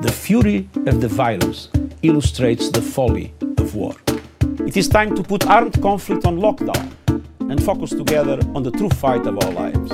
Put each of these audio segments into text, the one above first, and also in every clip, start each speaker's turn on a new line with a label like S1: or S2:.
S1: The fury of the virus illustrates the folly of war. It is time to put armed conflict on lockdown and focus together on the true fight of our lives.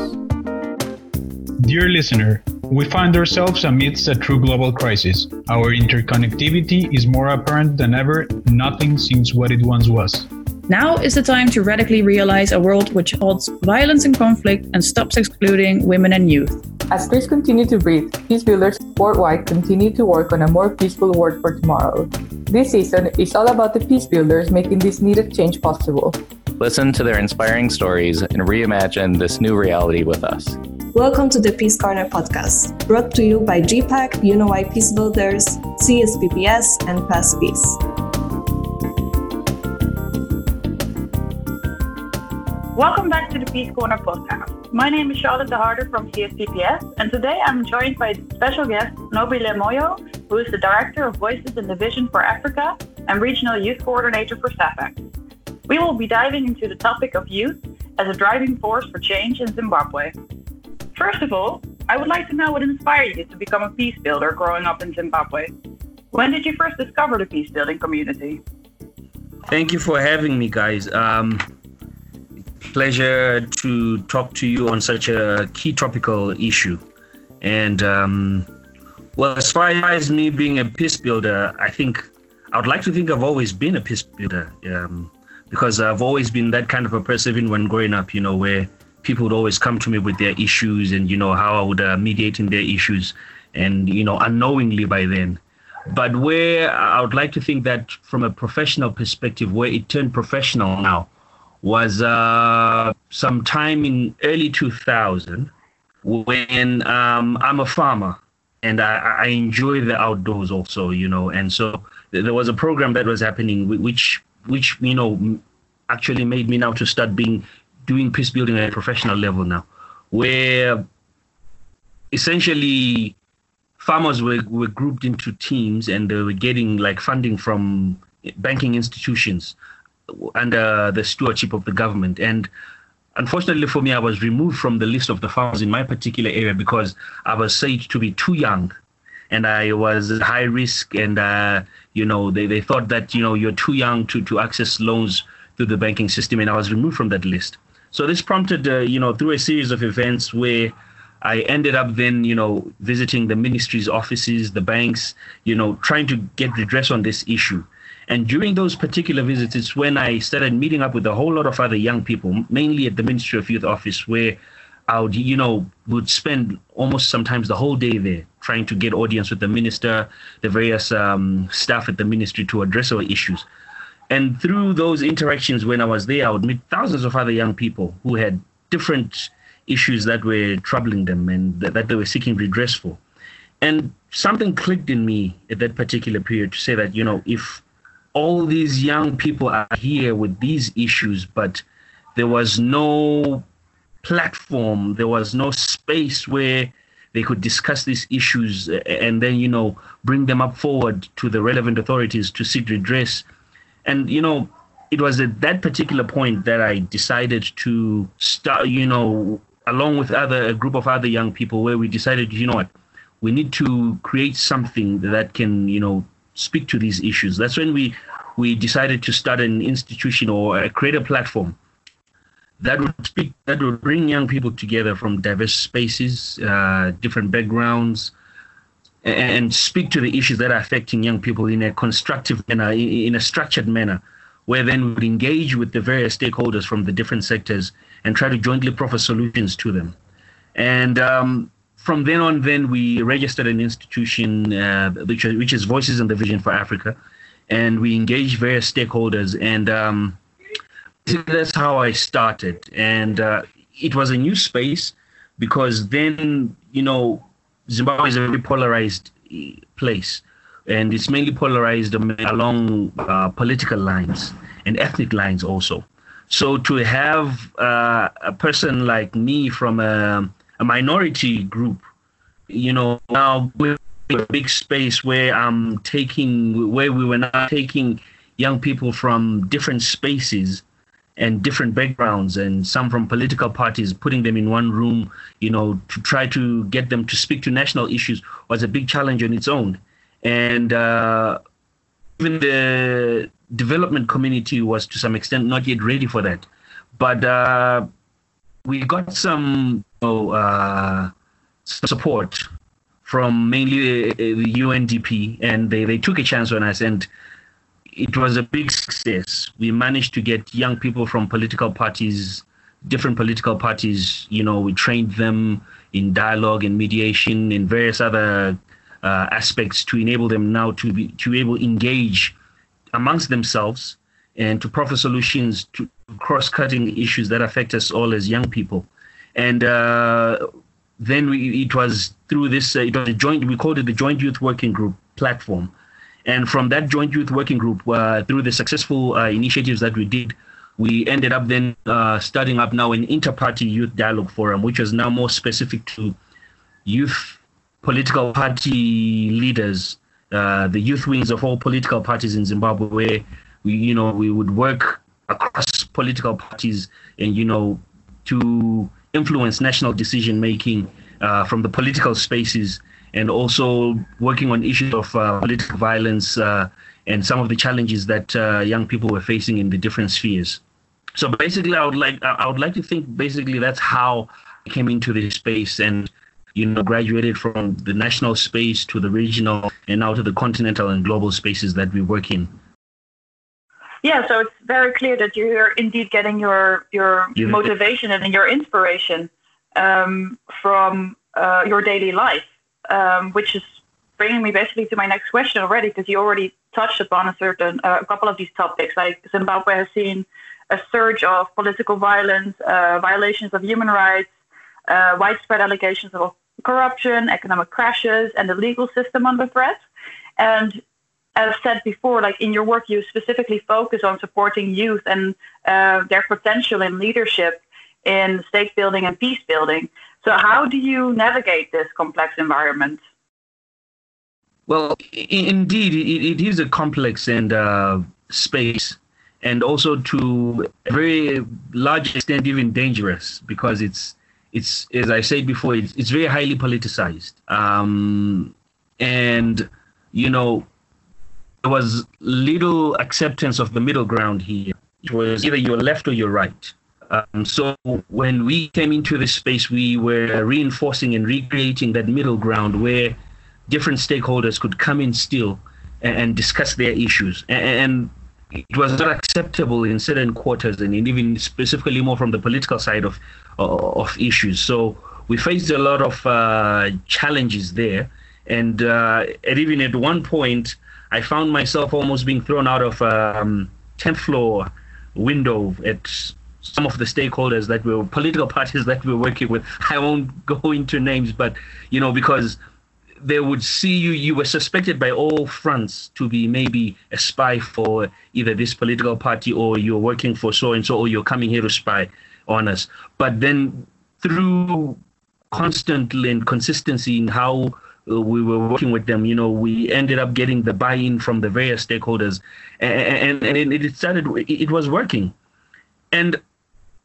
S2: Dear listener, we find ourselves amidst a true global crisis. Our interconnectivity is more apparent than ever. Nothing seems what it once was.
S3: Now is the time to radically realize a world which halts violence and conflict and stops excluding women and youth.
S4: As trees continue to breathe, peace builders worldwide continue to work on a more peaceful world for tomorrow. This season is all about the peace builders making this needed change possible.
S5: Listen to their inspiring stories and reimagine this new reality with us.
S6: Welcome to the Peace Corner podcast, brought to you by GPPAC, UNOY Peace Builders, CSPPS, and Past Peace.
S7: Welcome back to the Peace Corner podcast. My name is Charlotte de Harder from CSPPS, and today I'm joined by special guest Nqobile Moyo, who is the Director of Voices in the Vision for Africa and Regional Youth Coordinator for SAFAC. We will be diving into the topic of youth as a driving force for change in Zimbabwe. First of all, I would like to know what inspired you to become a peace builder growing up in Zimbabwe. When did you first discover the peace building community?
S8: Thank you for having me, guys. Um, pleasure to talk to you on such a key topical issue. And um, well, as far as me being a peace builder, I think I would like to think I've always been a peace builder um, because I've always been that kind of a person, even when growing up, you know, where people would always come to me with their issues and you know how I would uh, mediate in their issues and you know unknowingly by then but where I would like to think that from a professional perspective where it turned professional now was uh, sometime in early 2000 when um, I'm a farmer and I, I, enjoy the outdoors also, you know. And so there was a program that was happening, which, which you know, actually made me now to start being doing peace building at a professional level now, where essentially farmers were, were grouped into teams and they were getting like funding from banking institutions under the stewardship of the government. And unfortunately for me, I was removed from the list of the farmers in my particular area because I was said to be too young and I was high risk. And, uh, you know, they, they thought that, you know, you're too young to, to access loans through the banking system. And I was removed from that list. So this prompted, uh, you know, through a series of events where I ended up then, you know, visiting the ministry's offices, the banks, you know, trying to get redress on this issue. And during those particular visits, it's when I started meeting up with a whole lot of other young people, mainly at the Ministry of Youth office, where I would, you know, would spend almost sometimes the whole day there trying to get audience with the minister, the various um, staff at the ministry to address our issues. And through those interactions when I was there, I would meet thousands of other young people who had different issues that were troubling them and that, that they were seeking redress for. And something clicked in me at that particular period to say that, you know, if all these young people are here with these issues, but there was no platform, there was no space where they could discuss these issues and then, you know, bring them up forward to the relevant authorities to seek redress. And, you know, it was at that particular point that I decided to start, you know, along with other a group of other young people, where we decided, you know what, we need to create something that can, you know, speak to these issues. That's when we we decided to start an institution or create a platform that would speak that would bring young people together from diverse spaces, uh, different backgrounds, and speak to the issues that are affecting young people in a constructive manner, in a structured manner, where then we would engage with the various stakeholders from the different sectors and try to jointly proffer solutions to them. And um, from then on, then we registered an institution uh, which, which is Voices in the Vision for Africa, and we engaged various stakeholders. And um, that's how I started. And uh, it was a new space because then, you know, Zimbabwe is a very polarized eh, place, and it's mainly polarized along uh, political lines and ethnic lines also. So to have uh, a person like me from a, a, minority group, you know, now with a big space where I'm taking, where we were now taking young people from different spaces and different backgrounds and some from political parties putting them in one room you know to try to get them to speak to national issues was a big challenge on its own and uh, even the development community was to some extent not yet ready for that. But uh, we got some uh, support from mainly the UNDP, and they, they took a chance on us, and it was a big success. We managed to get young people from political parties, different political parties. You know, we trained them in dialogue and mediation and various other uh, aspects to enable them now to be to be able to engage amongst themselves and to proffer solutions to cross-cutting issues that affect us all as young people. And uh, then we, it was through this, uh, it was a joint, we called it the Joint Youth Working Group platform. And from that Joint Youth Working Group, uh, through the successful uh, initiatives that we did, we ended up then uh, starting up now an inter-party youth dialogue forum, which was now more specific to youth political party leaders, uh, the youth wings of all political parties in Zimbabwe, where we, you know, we would work across political parties and, you know, to influence national decision making uh, from the political spaces and also working on issues of uh, political violence uh, and some of the challenges that uh, young people were facing in the different spheres. So basically, I would like I would like to think basically that's how I came into this space and you know graduated from the national space to the regional and now to the continental and global spaces that we work in.
S7: Yeah, so it's very clear that you're indeed getting your your
S8: Yeah.
S7: motivation and your inspiration um, from uh, your daily life, um, which is bringing me basically to my next question already, because you already touched upon a certain uh, a couple of these topics. Like Zimbabwe has seen a surge of political violence, uh, violations of human rights, uh, widespread allegations of corruption, economic crashes, and the legal system under threat. And as said before, like in your work, you specifically focus on supporting youth and uh, their potential in leadership in state building and peace building. So, how do you navigate this complex environment?
S8: Well, indeed, it, it is a complex and uh, space, and also to a very large extent even dangerous because it's it's as I said before, it's, it's very highly politicized, um, and you know was little acceptance of the middle ground here. It was either you're left or you're right. Um, so when we came into this space, we were reinforcing and recreating that middle ground where different stakeholders could come in still and, and discuss their issues. And, and it was not acceptable in certain quarters and even specifically more from the political side of, of issues. So we faced a lot of uh, challenges there. And, uh, and even at one point, I found myself almost being thrown out of um, 10th floor window at some of the stakeholders that were political parties that we were working with. I won't go into names, but you know, because they would see you, you were suspected by all fronts to be maybe a spy for either this political party or you're working for so and so, or you're coming here to spy on us. But then through constantly and consistency in how we were working with them, you know, we ended up getting the buy-in from the various stakeholders, and, and, and it started. It was working, and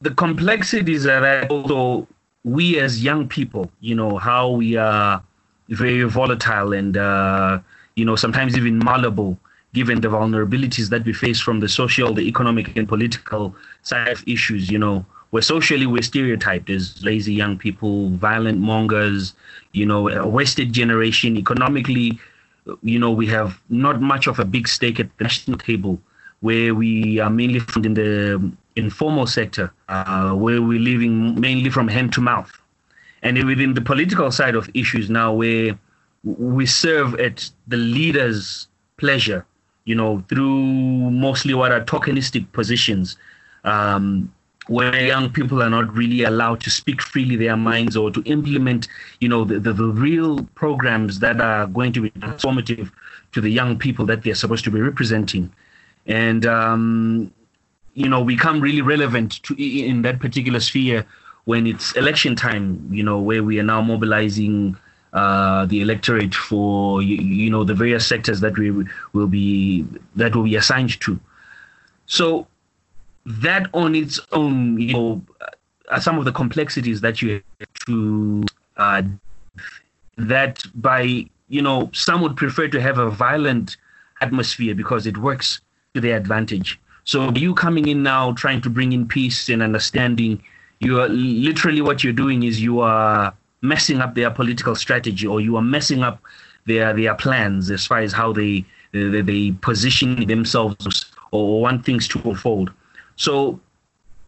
S8: the complexities that also we as young people, you know, how we are very volatile and uh, you know sometimes even malleable given the vulnerabilities that we face from the social, the economic, and political side of issues. You know, where socially we're stereotyped as lazy young people, violent mongers, you know, a wasted generation. Economically, you know, we have not much of a big stake at the national table, where we are mainly found in the informal sector, uh, where we're living mainly from hand to mouth. And within the political side of issues now, where we serve at the leader's pleasure, you know, through mostly what are tokenistic positions, um, where young people are not really allowed to speak freely their minds or to implement, you know, the, the, the real programs that are going to be transformative to the young people that they're supposed to be representing. And, um, you know, become really relevant to in that particular sphere when it's election time, you know, where we are now mobilizing uh, the electorate for you, you know the various sectors that we will be that will be assigned to. So that on its own, you know, are some of the complexities that you have to uh, that by you know, some would prefer to have a violent atmosphere because it works to their advantage. So you coming in now, trying to bring in peace and understanding, you are literally what you're doing is you are messing up their political strategy, or you are messing up their their plans as far as how they they, they position themselves or want things to unfold. So,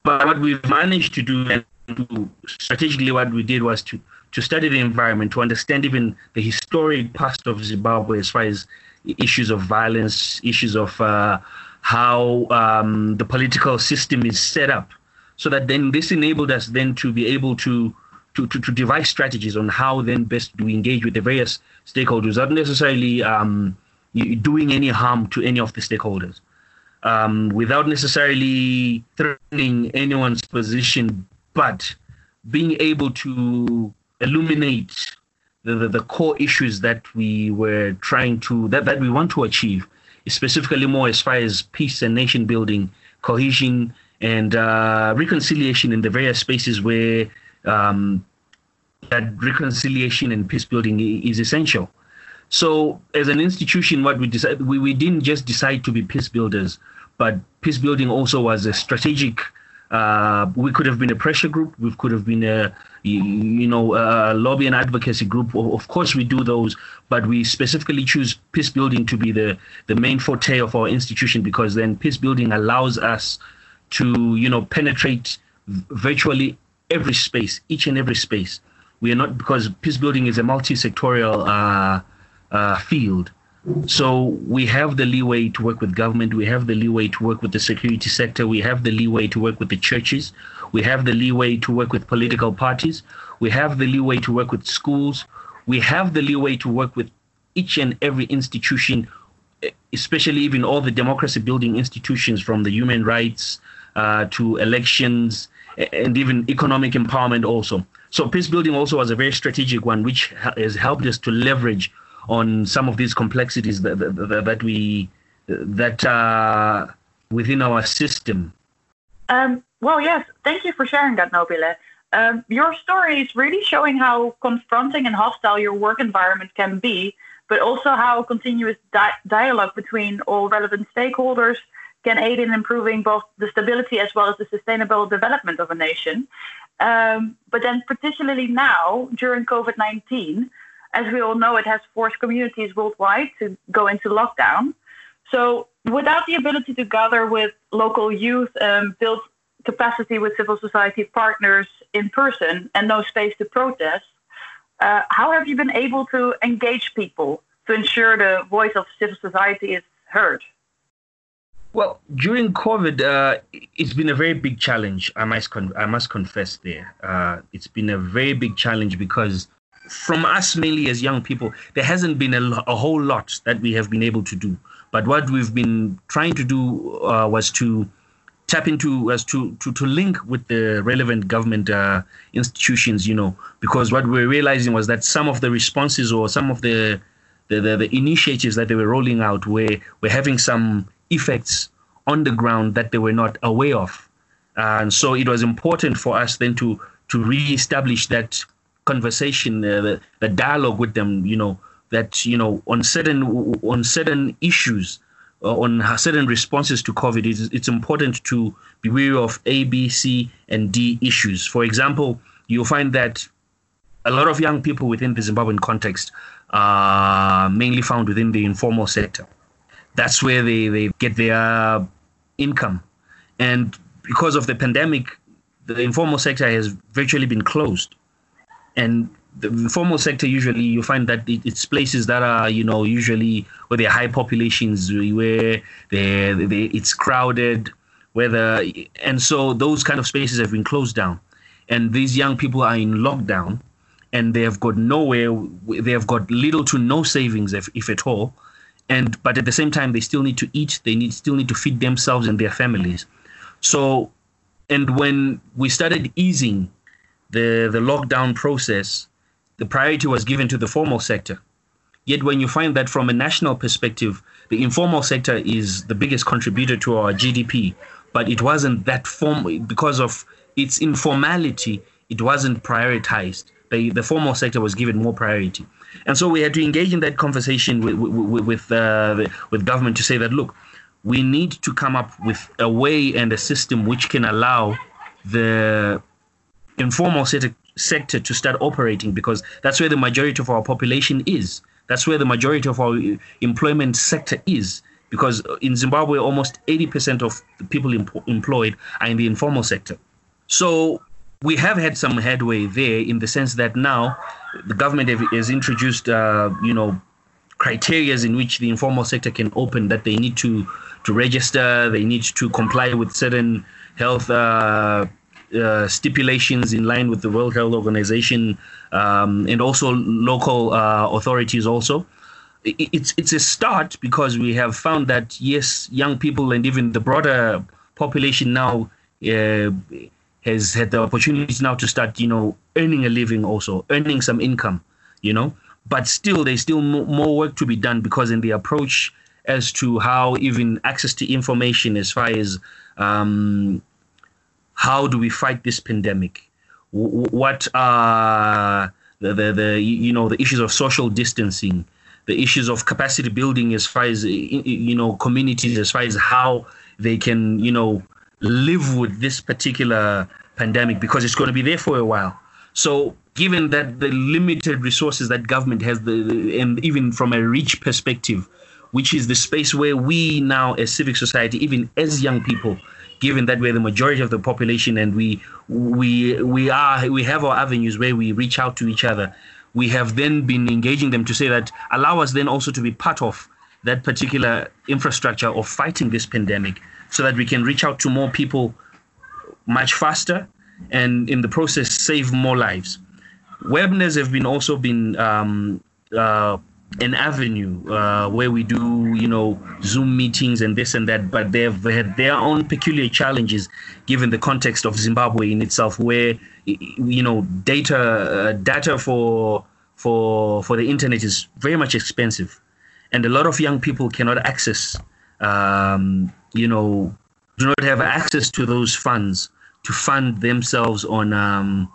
S8: but what we've managed to do and to strategically what we did was to to study the environment, to understand even the historic past of Zimbabwe as far as issues of violence, issues of uh, how um, the political system is set up, so that then this enabled us then to be able to to, to, to devise strategies on how then best do we engage with the various stakeholders, without necessarily um, doing any harm to any of the stakeholders, um, without necessarily threatening anyone's position, but being able to illuminate the, the, the, core issues that we were trying to that, that we want to achieve specifically more as far as peace and nation building cohesion and uh, reconciliation in the various spaces where um, that reconciliation and peace building is essential. So as an institution what we decided we, we didn't just decide to be peace builders but peace building also was a strategic uh, we could have been a pressure group. We could have been a, you know, a lobby and advocacy group. Of course, we do those, but we specifically choose peace building to be the, the main forte of our institution because then peace building allows us to, you know, penetrate virtually every space, each and every space. We are not because peace building is a multi-sectorial uh, uh, field. So we have the leeway to work with government. We have the leeway to work with the security sector. We have the leeway to work with the churches. We have the leeway to work with political parties. We have the leeway to work with schools. We have the leeway to work with each and every institution, especially even all the democracy building institutions from the human rights uh, to elections and even economic empowerment also. So peace building also was a very strategic one, which has helped us to leverage on some of these complexities that, that, that we that are within our system.
S7: Um, well, yes, thank you for sharing that, Nqobile. Um, your story is really showing how confronting and hostile your work environment can be, but also how continuous di- dialogue between all relevant stakeholders can aid in improving both the stability as well as the sustainable development of a nation. Um, but then, particularly now during COVID 19, as we all know, it has forced communities worldwide to go into lockdown. So, without the ability to gather with local youth, um, build capacity with civil society partners in person, and no space to protest, uh, how have you been able to engage people to ensure the voice of civil society is heard?
S8: Well, during COVID, uh, it's been a very big challenge. I must con- I must confess there. Uh, it's been a very big challenge because from us mainly as young people, there hasn't been a, a, whole lot that we have been able to do. But what we've been trying to do uh, was to tap into, was to, to, to link with the relevant government uh, institutions, you know, because what we're realizing was that some of the responses or some of the the, the, the initiatives that they were rolling out were, were having some effects on the ground that they were not aware of. And so it was important for us then to to re-establish that conversation, uh, the, the dialogue with them, you know, that, you know, on certain, on certain issues, uh, on certain responses to COVID, it's, it's important to be wary of A, B, C, and D issues. For example, you'll find that a lot of young people within the Zimbabwean context are mainly found within the informal sector. That's where they, they get their income. And because of the pandemic, the informal sector has virtually been closed and the informal sector usually you find that it's places that are you know usually where there are high populations where they they it's crowded whether and so those kind of spaces have been closed down. And these young people are in lockdown and they have got nowhere they have got little to no savings if, if at all. And but at the same time they still need to eat they need still need to feed themselves and their families. So and when we started easing the, the lockdown process, the priority was given to the formal sector. Yet, when you find that from a national perspective, the informal sector is the biggest contributor to our GDP, but it wasn't that form because of its informality, it wasn't prioritized. the, the formal sector was given more priority. And so we had to engage in that conversation with, with, with, uh, with government to say that, look, we need to come up with a way and a system which can allow the informal sector, sector to start operating because that's where the majority of our population is. That's where the majority of our employment sector is. Because in Zimbabwe, almost 80% of the people em- employed are in the informal sector. So we have had some headway there in the sense that now the government has introduced, uh, you know, criteria in which the informal sector can open that they need to to register, they need to comply with certain health uh, uh, stipulations in line with the World Health Organization um, and also local uh, authorities also. It's it's a start because we have found that yes, young people and even the broader population now uh, has had the opportunity now to start, you know, earning a living also, earning some income, you know. But still, there's still more work to be done because in the approach as to how even access to information as far as um, how do we fight this pandemic? What are the, the, the you know the issues of social distancing, the issues of capacity building as far as you know communities as far as how they can you know live with this particular pandemic because it's going to be there for a while. So given that the limited resources that government has the and even from a rich perspective which is the space where we now as civic society even as young people given that we're the majority of the population and we we we are we have our avenues where we reach out to each other we have then been engaging them to say that allow us then also to be part of that particular infrastructure of fighting this pandemic so that we can reach out to more people much faster and in the process save more lives. Webinars have been also been um, uh, an avenue uh, where we do, you know, Zoom meetings and this and that, but they've had their own peculiar challenges given the context of Zimbabwe in itself, where you know data uh, data for for for the internet is very much expensive, and a lot of young people cannot access, um, you know, do not have access to those funds to fund themselves on. Um,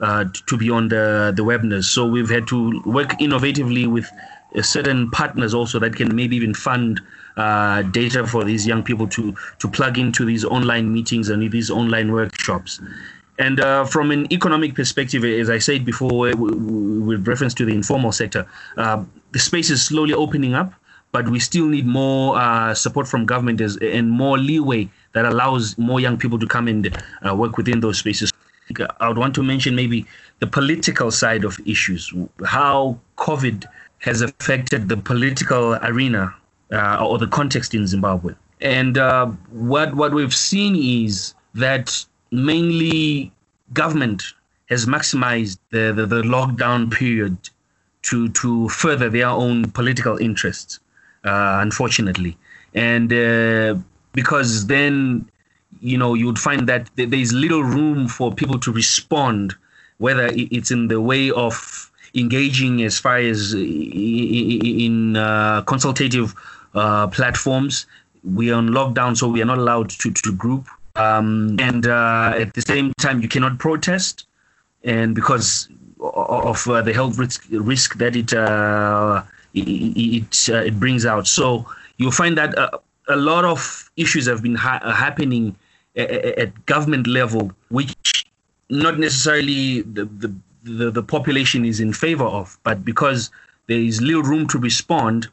S8: uh, to be on the, the webinars. So we've had to work innovatively with uh, certain partners also that can maybe even fund uh, data for these young people to to plug into these online meetings and these online workshops. And uh, from an economic perspective, as I said before, with reference to the informal sector, uh, the space is slowly opening up, but we still need more uh, support from government and more leeway that allows more young people to come and uh, work within those spaces. I would want to mention maybe the political side of issues, how COVID has affected the political arena uh, or the context in Zimbabwe. And uh, what what we've seen is that mainly government has maximized the, the, the lockdown period to to further their own political interests, uh, unfortunately, and uh, because then you know, you would find that there's little room for people to respond, whether it's in the way of engaging as far as in uh, consultative uh, platforms. We are on lockdown, so we are not allowed to, to group. Um, and uh, at the same time, you cannot protest, and because of uh, the health risk, risk that it uh, it it, uh, it, brings out. So you'll find that a lot of issues have been ha- happening at government level, which not necessarily the, the, the, the population is in favor of, but because there is little room to respond,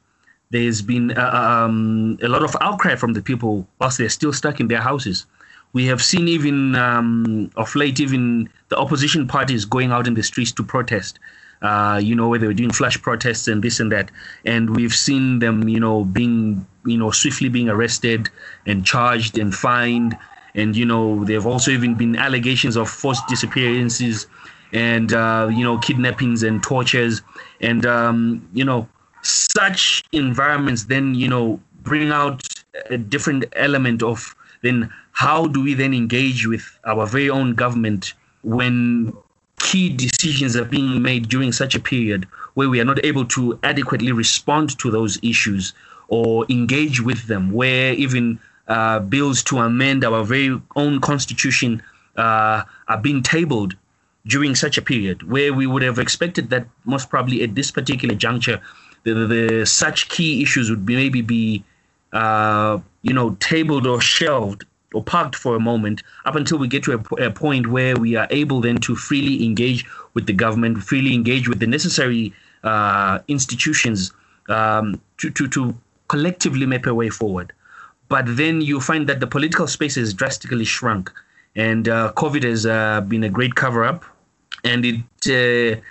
S8: there's been uh, um, a lot of outcry from the people whilst they're still stuck in their houses. We have seen even um, of late, even the opposition parties going out in the streets to protest. Uh, you know, where they were doing flash protests and this and that. And we've seen them, you know, being, you know, swiftly being arrested and charged and fined and you know there have also even been allegations of forced disappearances and uh, you know kidnappings and tortures. And um, you know such environments then you know bring out a different element of then how do we then engage with our very own government when key decisions are being made during such a period where we are not able to adequately respond to those issues or engage with them where even uh, bills to amend our very own constitution uh, are being tabled during such a period where we would have expected that most probably at this particular juncture, the, the, the such key issues would be maybe be, uh, you know, tabled or shelved or parked for a moment up until we get to a, a, point where we are able then to freely engage with the government, freely engage with the necessary uh, institutions um, to, to, to collectively map a way forward. But then you find that the political space has drastically shrunk. And uh, COVID has uh, been a great cover up. And it, uh,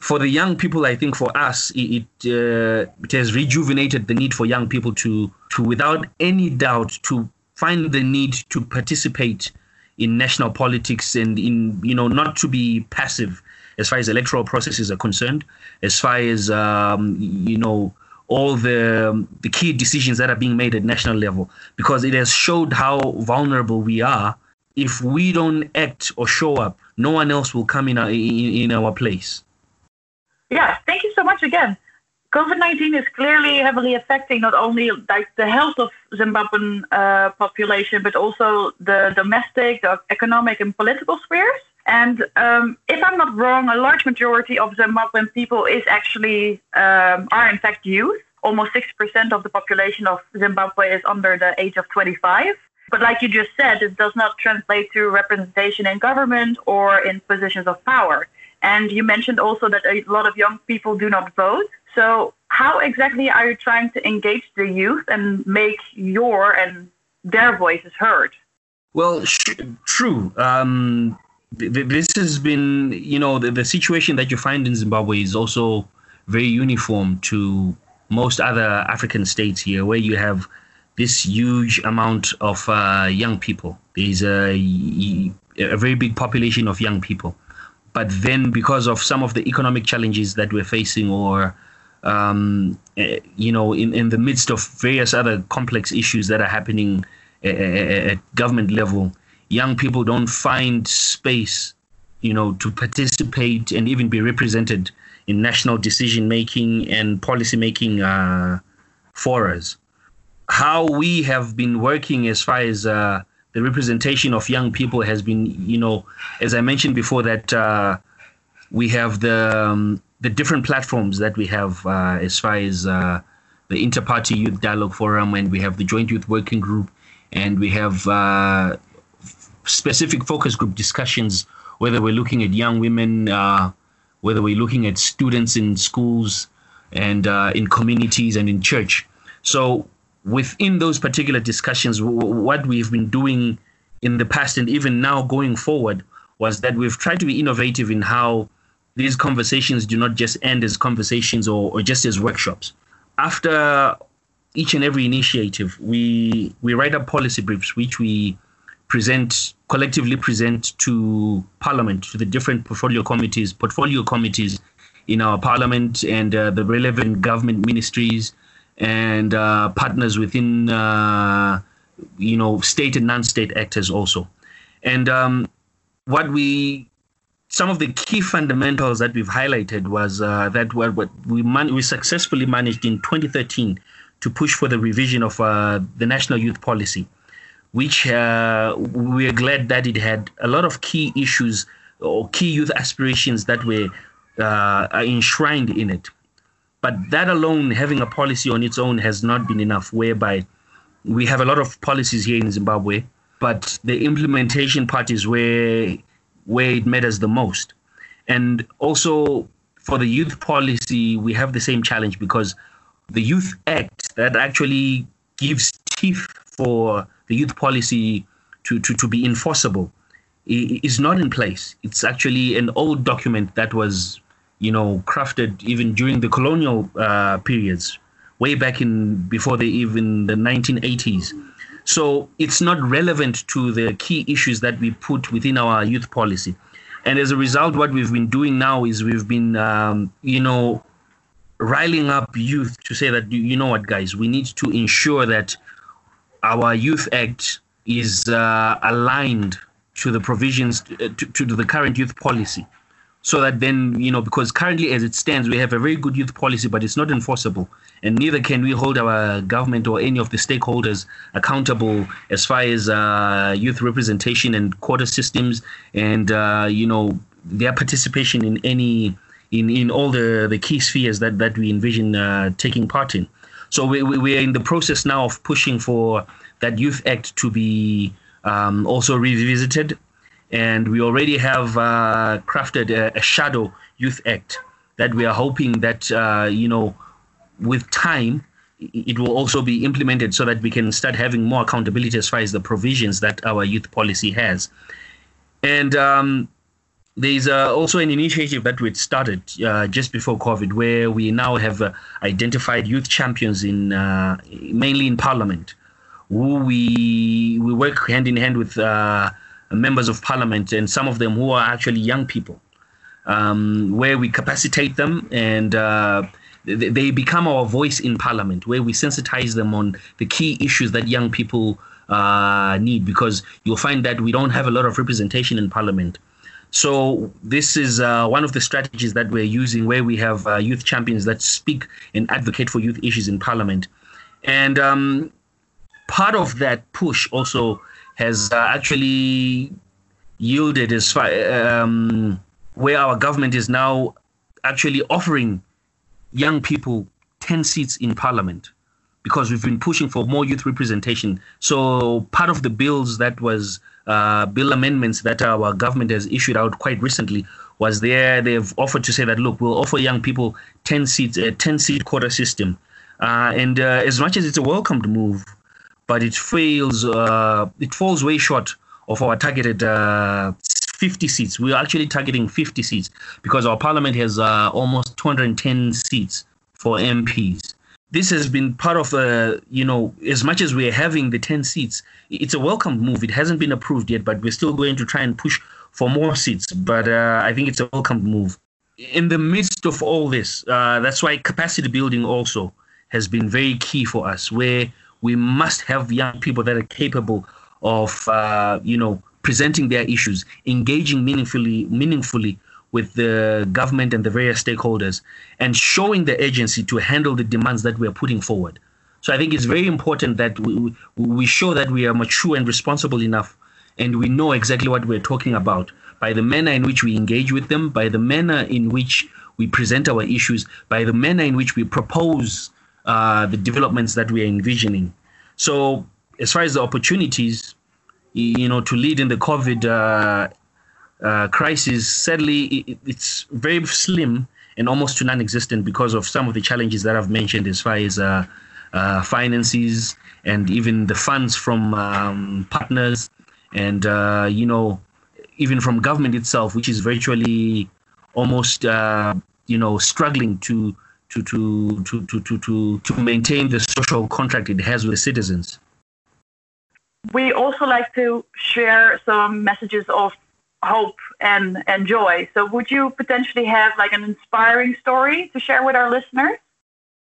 S8: for the young people, I think for us, it, it, uh, it has rejuvenated the need for young people to, to, without any doubt, to find the need to participate in national politics and in, you know, not to be passive as far as electoral processes are concerned, as far as, um, you know, all the the key decisions that are being made at national level. Because it has showed how vulnerable we are. If we don't act or show up no one else will come in our, in, in our place.
S7: Yeah thank you so much again. Covid-19 is clearly heavily affecting not only like the health of zimbabwean uh, population but also the domestic the economic and political spheres and um, if I'm not wrong, a large majority of Zimbabwean people is actually um, are in fact youth. Almost 6% of the population of Zimbabwe is under the age of 25. But like you just said, it does not translate to representation in government or in positions of power. And you mentioned also that a lot of young people do not vote. So how exactly are you trying to engage the youth and make your and their voices heard?
S8: Well, sh- true. Um, this has been, you know, the, the situation that you find in Zimbabwe is also very uniform to most other African states here, where you have this huge amount of uh, young people. There's a, a very big population of young people. But then, because of some of the economic challenges that we're facing, or um, eh, you know, in, in the midst of various other complex issues that are happening eh, eh, at government level, young people don't find space, you know, to participate and even be represented in national decision making and policy making uh, forums. How we have been working as far as uh, the representation of young people has been, you know, as I mentioned before, that uh, we have the um, the different platforms that we have uh, as far as uh, the Inter-Party Youth Dialogue Forum, and we have the Joint Youth Working Group, and we have uh, specific focus group discussions, whether we're looking at young women, uh, whether we're looking at students in schools and uh, in communities and in church. So within those particular discussions, w- what we've been doing in the past and even now going forward was that we've tried to be innovative in how these conversations do not just end as conversations or, or just as workshops. After each and every initiative, we we write up policy briefs, which we present collectively present to Parliament, to the different portfolio committees, portfolio committees in our Parliament and uh, the relevant government ministries and uh, partners within, uh, you know, state and non-state actors also. And um, what we, some of the key fundamentals that we've highlighted was uh, that what, what we man- we successfully managed in 2013 to push for the revision of uh, the national youth policy which uh, we're glad that it had a lot of key issues or key youth aspirations that were uh, enshrined in it. But that alone, having a policy on its own, has not been enough. Whereby we have a lot of policies here in Zimbabwe, but the implementation part is where where it matters the most. And also for the youth policy, we have the same challenge because the Youth Act that actually gives teeth for the youth policy to, to, to be enforceable is not in place. It's actually an old document that was, you know, crafted even during the colonial uh, periods, way back in before the even the 1980s. So it's not relevant to the key issues that we put within our youth policy. And as a result, what we've been doing now is we've been, um, you know, riling up youth to say that, you know what, guys, we need to ensure that our Youth Act is uh, aligned to the provisions uh, to, to the current youth policy so that then you know because currently as it stands we have a very good youth policy but it's not enforceable and neither can we hold our government or any of the stakeholders accountable as far as uh, youth representation and quota systems and uh, you know their participation in any in, in all the, the key spheres that, that we envision uh, taking part in. So we, we, we, are in the process now of pushing for that Youth Act to be um, also revisited. And we already have uh, crafted a, a, shadow Youth Act that we are hoping that, uh, you know, with time, it will also be implemented so that we can start having more accountability as far as the provisions that our youth policy has. And um, there's uh, also an initiative that we started uh, just before COVID, where we now have uh, identified youth champions in uh, mainly in Parliament, who we we work hand in hand with uh, members of Parliament and some of them who are actually young people, um, where we capacitate them and uh, they become our voice in Parliament, where we sensitize them on the key issues that young people need, because you'll find that we don't have a lot of representation in Parliament. So this is uh, one of the strategies that we're using, where we have uh, youth champions that speak and advocate for youth issues in Parliament, and um, part of that push also has uh, actually yielded as far um, where our government is now actually offering young people 10 seats in parliament because we've been pushing for more youth representation. So part of the bills that was uh, bill amendments that our government has issued out quite recently was there. They've offered to say that look, we'll offer young people 10 seats, a 10 seat quota system, uh, and uh, as much as it's a welcomed move, but it fails. Uh, it falls way short of our targeted uh, 50 seats. We're actually targeting 50 seats because our parliament has uh, almost 210 seats for MPs this has been part of a, you know, as much as we're having the 10 seats, it's a welcome move. It hasn't been approved yet, but we're still going to try and push for more seats. But uh, I think it's a welcome move. In the midst of all this, uh, that's why capacity building also has been very key for us, where we must have young people that are capable of, uh, you know, presenting their issues, engaging meaningfully, meaningfully with the government and the various stakeholders and showing the agency to handle the demands that we are putting forward. So I think it's very important that we, we show that we are mature and responsible enough and we know exactly what we're talking about by the manner in which we engage with them, by the manner in which we present our issues, by the manner in which we propose uh, the developments that we are envisioning. So as far as the opportunities, you know, to lead in the COVID uh, uh, crisis, sadly, it, it's very slim and almost to non-existent because of some of the challenges that I've mentioned as far as uh, uh, finances and even the funds from um, partners and uh, you know even from government itself, which is virtually almost uh, you know struggling to to, to to to to to maintain the social contract it has with citizens.
S7: We also like to share some messages of hope and, and joy. So, would you potentially have like an inspiring story to share with our listeners?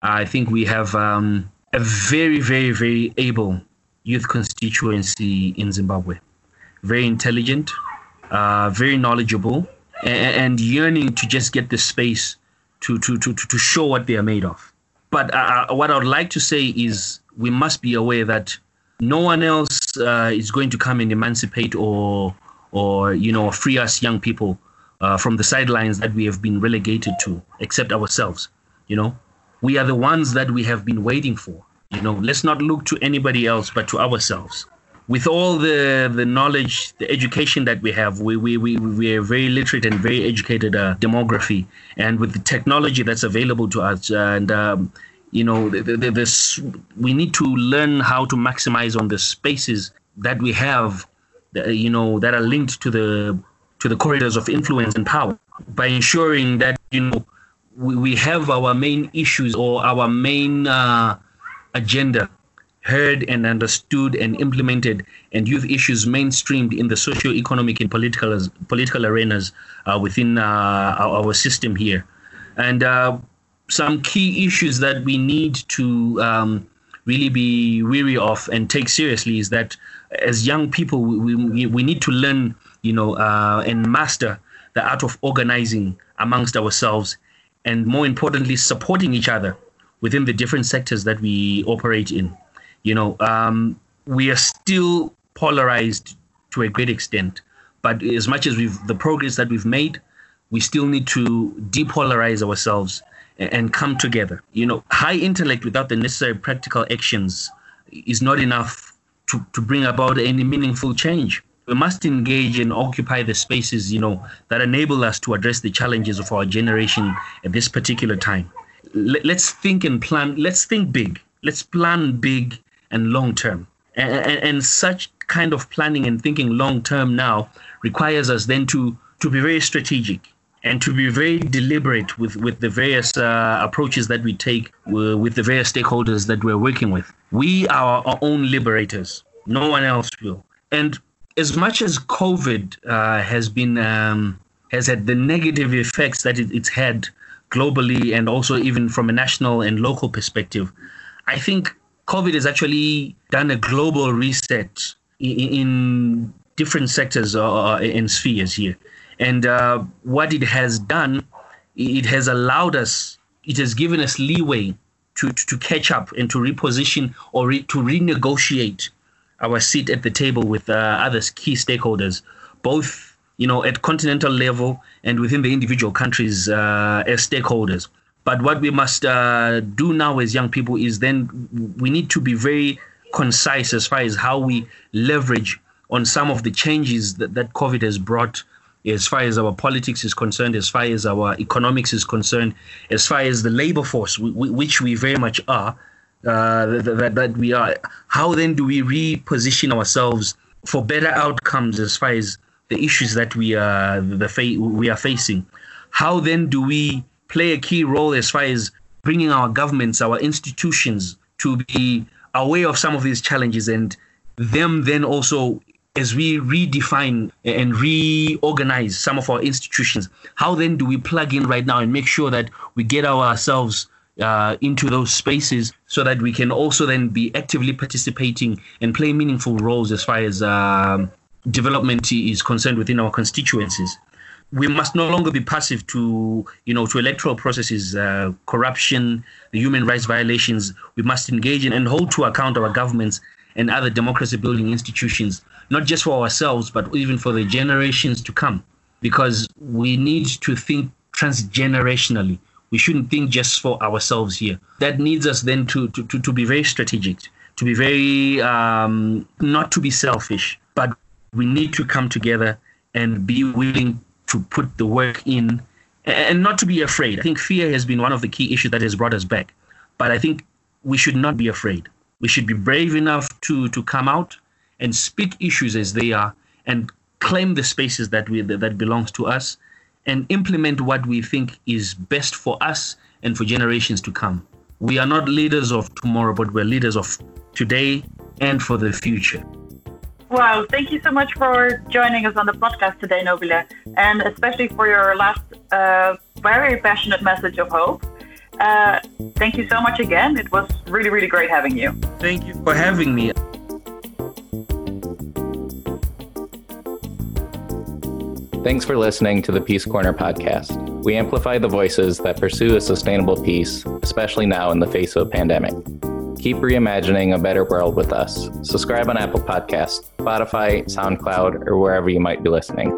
S8: I think we have um, a very, very, very able youth constituency in Zimbabwe. Very intelligent, uh, very knowledgeable, and, and, yearning to just get the space to, to, to, to show what they are made of. But uh, uh, what I would like to say is we must be aware that no one else uh, is going to come and emancipate or or you know free us young people uh, from the sidelines that we have been relegated to, except ourselves. You know, we are the ones that we have been waiting for. You know, let's not look to anybody else but to ourselves. With all the the knowledge, the education that we have, we we we, we are very literate and very educated uh, demography, and with the technology that's available to us, and um, you know, the, the, this we need to learn how to maximize on the spaces that we have you know, that are linked to the to the corridors of influence and power. By ensuring that you know we, we have our main issues or our main uh, agenda heard and understood and implemented and youth issues mainstreamed in the socio-economic and political political arenas uh, within uh, our, our, system here. And uh, some key issues that we need to um, really be weary of and take seriously is that as young people, we, we, we need to learn, you know, uh, and master the art of organizing amongst ourselves, and more importantly, supporting each other within the different sectors that we operate in. You know, um, we are still polarized to a great extent, But as much as we've the progress that we've made, we still need to depolarize ourselves and come together. You know, high intellect without the necessary practical actions is not enough to, to bring about any meaningful change. We must engage and occupy the spaces, you know, that enable us to address the challenges of our generation at this particular time. Let, us think and plan. Let's think big. Let's plan big and long term. And, and, and such kind of planning and thinking long term now requires us then to to be very strategic and to be very deliberate with, with the various uh, approaches that we take uh, with the various stakeholders that we're working with. We are our own liberators. No one else will. And as much as COVID uh, has been um, has had the negative effects that it, it's had globally and also even from a national and local perspective, I think COVID has actually done a global reset in, in different sectors uh, and spheres here. And uh, what it has done, it has allowed us, it has given us leeway to, to catch up and to reposition or re, to renegotiate our seat at the table with uh, other key stakeholders, both you know at continental level and within the individual countries uh, as stakeholders. But what we must uh, do now as young people is then we need to be very concise as far as how we leverage on some of the changes that, that COVID has brought as far as our politics is concerned, as far as our economics is concerned, as far as the labor force, which we very much are, uh, that, that we are. How then do we reposition ourselves for better outcomes as far as the issues that we are the fa- we are facing? How then do we play a key role as far as bringing our governments, our institutions to be aware of some of these challenges and them then also as we redefine and reorganize some of our institutions, how then do we plug in right now and make sure that we get ourselves uh, into those spaces so that we can also then be actively participating and play meaningful roles as far as um, development is concerned within our constituencies? we must no longer be passive to you know to electoral processes uh, corruption the human rights violations we must engage in and hold to account our governments and other democracy building institutions not just for ourselves, but even for the generations to come, because we need to think transgenerationally. We shouldn't think just for ourselves here. That needs us then to, to, to, to be very strategic, to be very, um, not to be selfish, but we need to come together and be willing to put the work in and not to be afraid. I think fear has been one of the key issues that has brought us back. But I think we should not be afraid. We should be brave enough to, to come out and speak issues as they are and claim the spaces that we that belongs to us and implement what we think is best for us and for generations to come. We are not leaders of tomorrow, but we're leaders of today and for the future.
S7: Wow, thank you so much for joining us on the podcast today, Nqobile, and especially for your last uh, very passionate message of hope. Uh, thank you so much again. It was really, really great having you.
S8: Thank you for having me.
S5: Thanks for listening to the Peace Corner podcast. We amplify the voices that pursue a sustainable peace, especially now in the face of a pandemic. Keep reimagining a better world with us. Subscribe on Apple Podcasts, Spotify, SoundCloud, or wherever you might be listening.